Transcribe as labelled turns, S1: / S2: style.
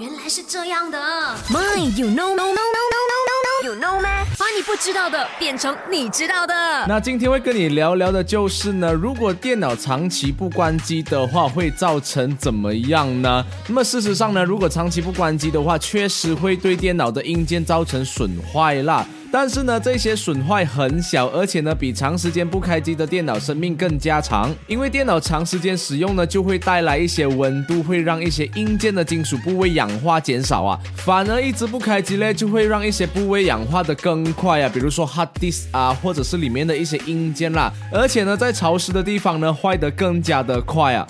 S1: 原来是这样的。
S2: My, you know, no, no, no, no, no, no, you know 吗？
S1: 把你不知道的变成你知道的。
S3: 那今天会跟你聊聊的就是呢，如果电脑长期不关机的话，会造成怎么样呢？那么事实上呢，如果长期不关机的话，确实会对电脑的硬件造成损坏啦。但是呢，这些损坏很小，而且呢，比长时间不开机的电脑生命更加长。因为电脑长时间使用呢，就会带来一些温度，会让一些硬件的金属部位氧化减少啊。反而一直不开机嘞，就会让一些部位氧化的更快啊，比如说 hard disk 啊，或者是里面的一些硬件啦。而且呢，在潮湿的地方呢，坏得更加的快啊。